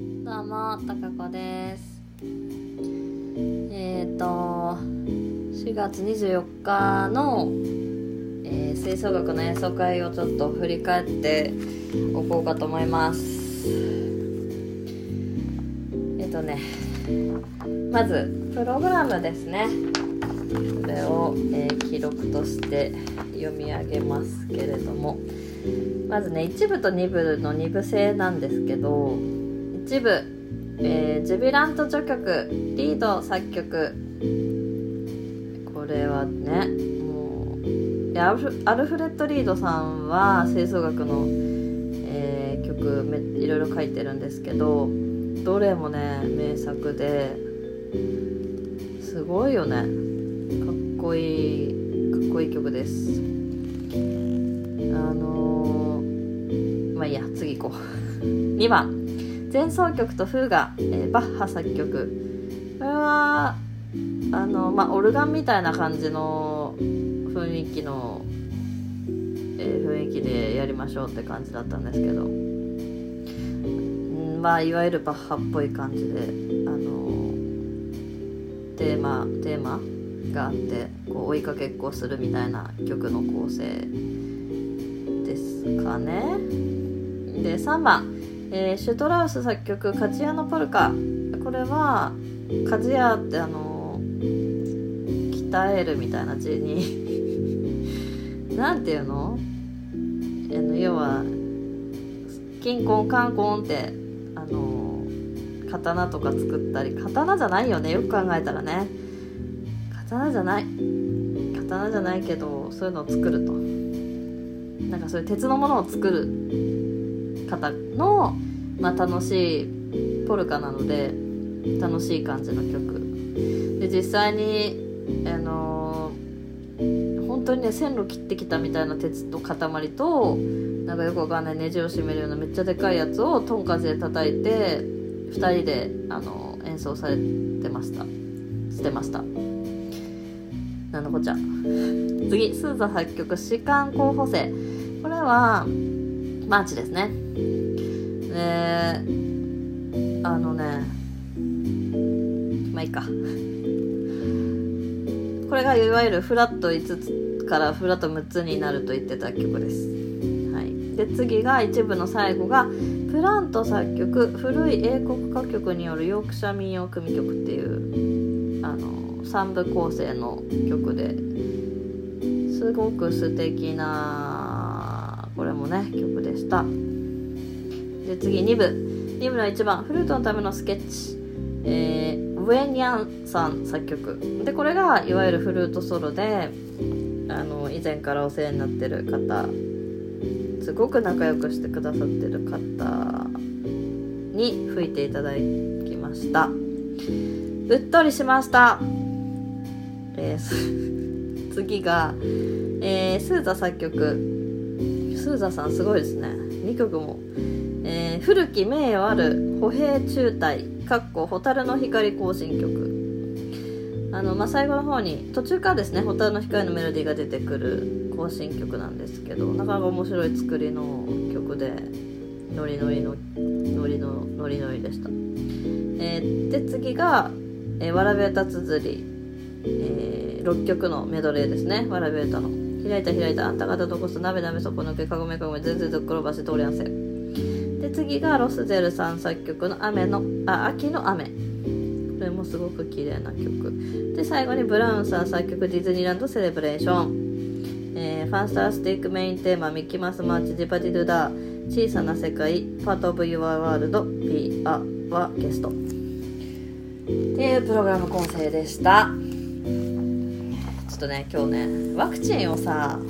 どうも、たかこです。えっ、ー、と、4月24日の、えー吹奏楽の演奏会をちょっと振り返っておこうかと思います。えっ、とね、まず、プログラムですね。これを、えー記録として読み上げますけれども、まずね1部と2部の2部制なんですけど1部、えージュビラント序曲リード作曲。これはねもうアルフアルフレッド・リードさんは吹奏楽の、えー曲めいろいろ書いてるんですけどどれもね名作ですごいよね。かっこいいかっこいい曲です。あのーまあいいや次行こう。2番。前奏曲とフーガ、えーバッハ作曲。これはあのまあオルガンみたいな感じの雰囲気の、えー雰囲気でやりましょうって感じだったんですけど。んまあいわゆるバッハっぽい感じであのテーマテーマがあってこう追いかけっこするみたいな曲の構成ですかね。で3番、えーシュトラウス作曲「カチヤのポルカ」これは「カジヤ」ってあの鍛えるみたいな字に なんていうの？あの要はキンコンカンコンってあの刀とか作ったり。刀じゃないよねよく考えたらね。刀じゃない。刀じゃないけどそういうのを作ると。なんかそういう鉄のものを作る。方の、まあ、楽しいポルカなので楽しい感じの曲。で実際にあの本当にね線路切ってきたみたいな鉄と塊となんかよくわかんないネジを締めるようなめっちゃでかいやつをトンカチで叩いて2人であの演奏されてました。してました。なのこっちゃ次スーザ作曲「士官候補生」これはマーチですね。であのねまあいいか。これがいわゆるフラット5つからフラット6つになると言ってた曲です、はい、で次が一部の最後がプラント作曲古い英国歌曲によるヨークシャ民謡組曲っていうあの3部構成の曲ですごく素敵なこれもね曲でした。で次2部2部の1番フルートのためのスケッチ、えーウェンニャンさん作曲。でこれがいわゆるフルートソロであの以前からお世話になってる方。すごく仲良くしてくださってる方に吹いていただきました。うっとりしました、えー 次が、えースーザ作曲。スーザさんすごいですね。2曲も、古き名誉ある歩兵中隊かっこ蛍の光行進曲。あの、まあ、最後の方に途中からですね蛍の光のメロディーが出てくる行進曲なんですけどなかなか面白い作りの曲でノリノリのノリのノリノリでした、えーで次が「えーわらべ歌つづり」え6曲のメドレーですね。わらべ歌の。開いた開いた。あんた方どこす鍋鍋底抜けかごめかごめ全然どっ転ばし通り合わせ。で次がロセルさん作曲の雨のあ秋の雨。これもすごく綺麗な曲。で最後にブラウンさん作曲 Disneyland Celebration、えーファンスタースティックメインテーマミッキーマウスマーチ Zip-A-Dee-Doo-Dah 小さな世界パートオブユアワールド Be a はゲスト。っていうプログラム構成でした。ちょっとね今日ねワクチンをさ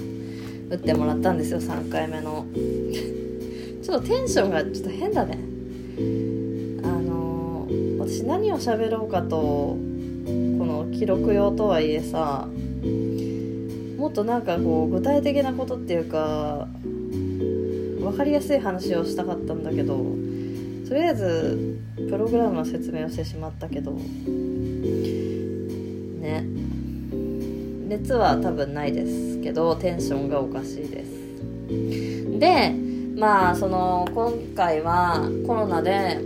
打ってもらったんですよ3回目の。ちょっとテンションがちょっと変だね。あの私何を喋ろうかとこの記録用とはいえさもっとなんかこう具体的なことっていうか分かりやすい話をしたかったんだけどとりあえずプログラムの説明をしてしまったけどね。熱は多分ないですけどテンションがおかしいです。でまあその今回はコロナで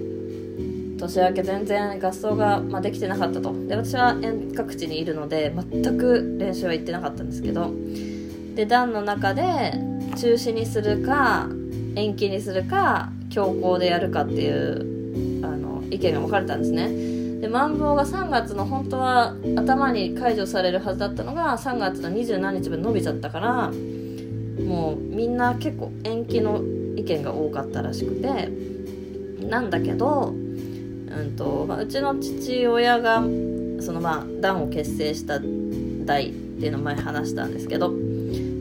年明け全然合奏が、まあ、できてなかったと。で私は遠隔地にいるので全く練習は行ってなかったんですけど。で団の中で中止にするか延期にするか強行でやるかっていうあの意見が分かれたんですね。でマンボウが3月の本当は頭に解除されるはずだったのが3月の27日分伸びちゃったからもうみんな結構延期の意見が多かったらしくて。なんだけど、うんとまあ、うちの父親がそのまあ団を結成した代っていうのを前話したんですけど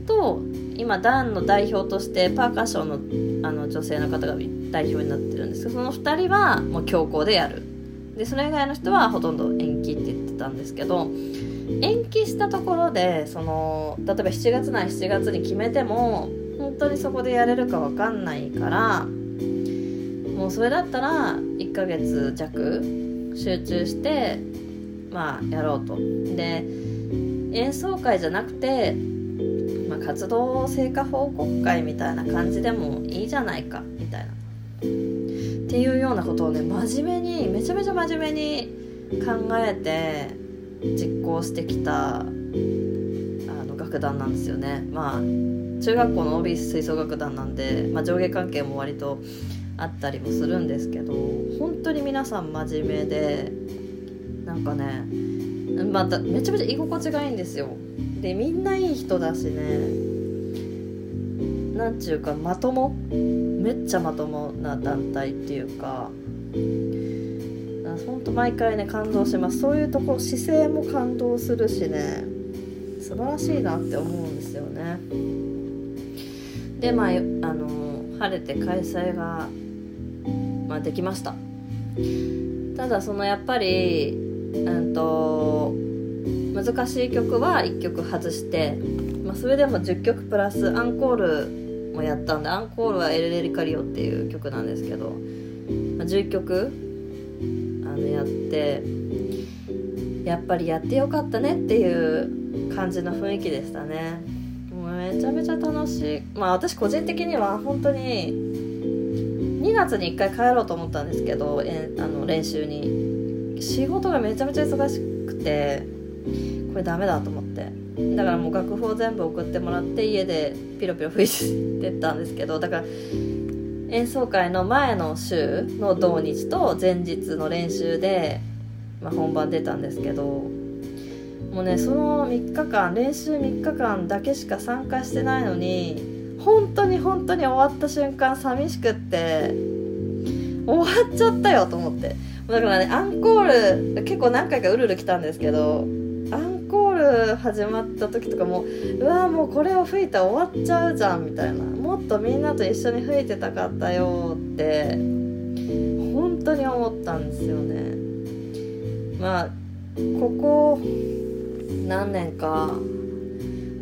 と今ダンの代表としてパーカッションのあの女性の方が代表になってるんですけどその2人はもう強行でやる。でそれ以外の人はほとんど延期って言ってたんですけど延期したところでその例えば7月ない7月に決めても本当にそこでやれるか分かんないからもうそれだったら1ヶ月弱集中してまあやろうと。で演奏会じゃなくてまあ、活動成果報告会みたいな感じでもいいじゃないかみたいな。っていうようなことをね真面目にめちゃめちゃ真面目に考えて実行してきたあの楽団なんですよね。まあ中学校の OB 吹奏楽団なんで、まあ、上下関係も割とあったりもするんですけど本当に皆さん真面目でなんかねまためちゃめちゃ居心地がいいんですよ。でみんないい人だしねなんちゅうかまともめっちゃまともな団体っていうかほんと毎回ね感動します。そういうとこ姿勢も感動するしね素晴らしいなって思うんですよね。でまああの晴れて開催が、まあ、できました。ただそのやっぱりうんと難しい曲は1曲外して、まあ、それでも10曲プラスアンコールもやったんでアンコールは「エルレリカリオ」っていう曲なんですけど、まあ、11曲あのやってやっぱりやってよかったねっていう感じの雰囲気でしたね。めちゃめちゃ楽しい。まあ私個人的には本当に2月に1回帰ろうと思ったんですけどえあの練習に。仕事がめちゃめちゃ忙しくてこれダメだと思って。だからもう楽譜を全部送ってもらって家でピロピロ吹いてったんですけどだから演奏会の前の週の土日と前日の練習で、まあ、本番出たんですけどもうねその3日間練習3日間だけしか参加してないのに本当に本当に終わった瞬間寂しくって終わっちゃったよと思って。だからねアンコール結構何回かうるうる来たんですけどアンコール始まった時とかもうわーもうこれを吹いたら終わっちゃうじゃんみたいな。もっとみんなと一緒に吹いてたかったよって本当に思ったんですよね。まあここ何年か。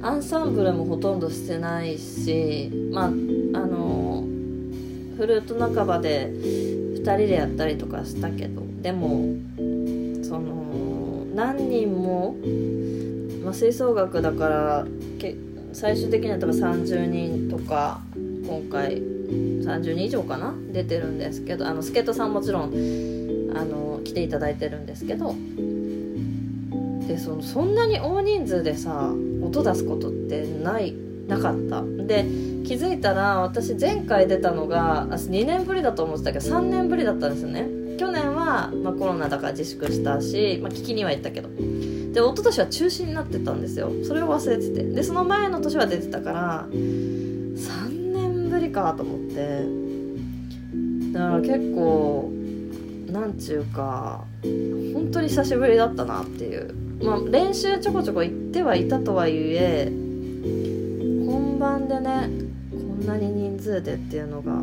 アンサンブルもほとんどしてないしまああのフルート半ばで2人でやったりとかしたけどでもその何人もまあ、吹奏楽だから最終的には多分30人とか今回30人以上かな？出てるんですけどあの助っ人さんもちろんあの来ていただいてるんですけどでそのそんなに大人数でさ音出すことってないなかった。で気づいたら私前回出たのが2年ぶりだと思ってたけど3年ぶりだったんですよね。去年は、まあ、コロナだから自粛したし、まあ、聞きには行ったけど。で一昨年は中止になってたんですよ。それを忘れてて。でその前の年は出てたから3年ぶりかと思って。だから結構なんちゅうか本当に久しぶりだったなっていう。まあ練習ちょこちょこ行ってはいたとはいえ本番でねこんなに人数でっていうのが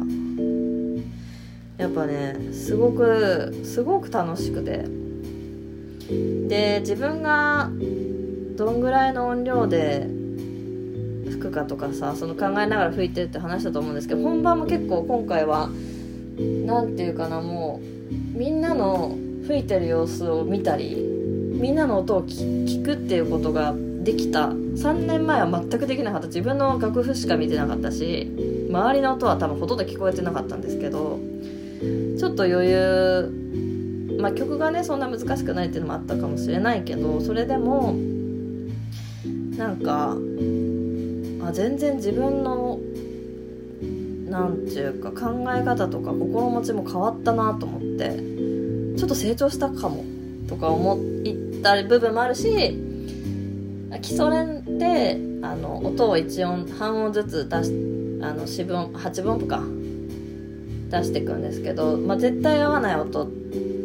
やっぱねすごくすごく楽しくて。で自分がどんぐらいの音量で吹くかとかさその考えながら吹いてるって話だと思うんですけど本番も結構今回は何て言うかなもうみんなの吹いてる様子を見たりみんなの音を聞くっていうことができた。3年前は全くできなかった。自分の楽譜しか見てなかったし周りの音は多分ほとんど聞こえてなかったんですけどちょっと余裕まあ、曲がねそんな難しくないっていうのもあったかもしれないけどそれでもなんかあ全然自分のなんていうか考え方とか心持ちも変わったなと思ってちょっと成長したかも。とか思った部分もあるし基礎練であの音を1音半音ずつ出しあの四分8分音符か出していくんですけど、まあ、絶対合わない音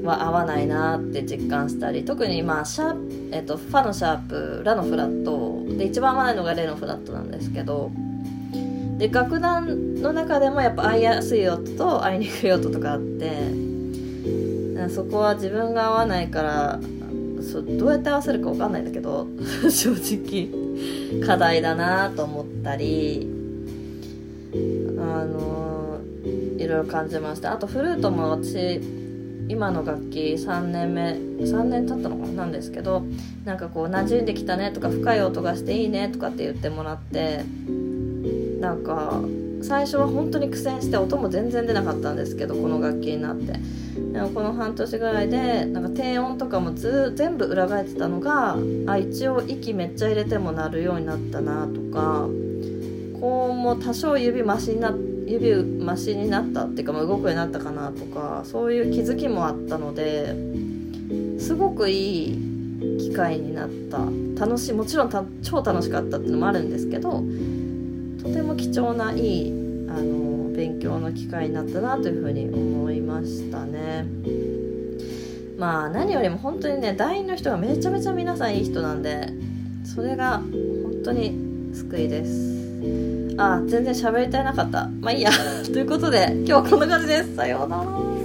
は合わないなって実感したり特にまあシャープ、えっと、ファのシャープラのフラットで一番合わないのがレのフラットなんですけどで楽団の中でもやっぱ合いやすい音と合いにくい音とかあってそこは自分が合わないからそどうやって合わせるか分かんないんだけど 正直課題だなと思ったりあのいろいろ感じました。あとフルートも私今の楽器3年目3年経ったのかな？なんですけどなんかこう馴染んできたねとか深い音がしていいねとかって言ってもらってなんか最初は本当に苦戦して音も全然出なかったんですけどこの楽器になって。でもこの半年ぐらいでなんか低音とかもず全部裏返ってたのがあ一応息めっちゃ入れても鳴るようになったなとか高音も多少指増しにな指増しになったっていうか、まあ、動くようになったかなとかそういう気づきもあったのですごくいい機会になった。楽しいもちろん超楽しかったっていうのもあるんですけどとても貴重ないいあの勉強の機会になったなというふうに思いましたね。まあ何よりも本当にね団員の人がめちゃめちゃ皆さんいい人なんでそれが本当に救いです。あ全然喋りたいなかった。まあいいや。ということで今日はこんな感じです。さようなら。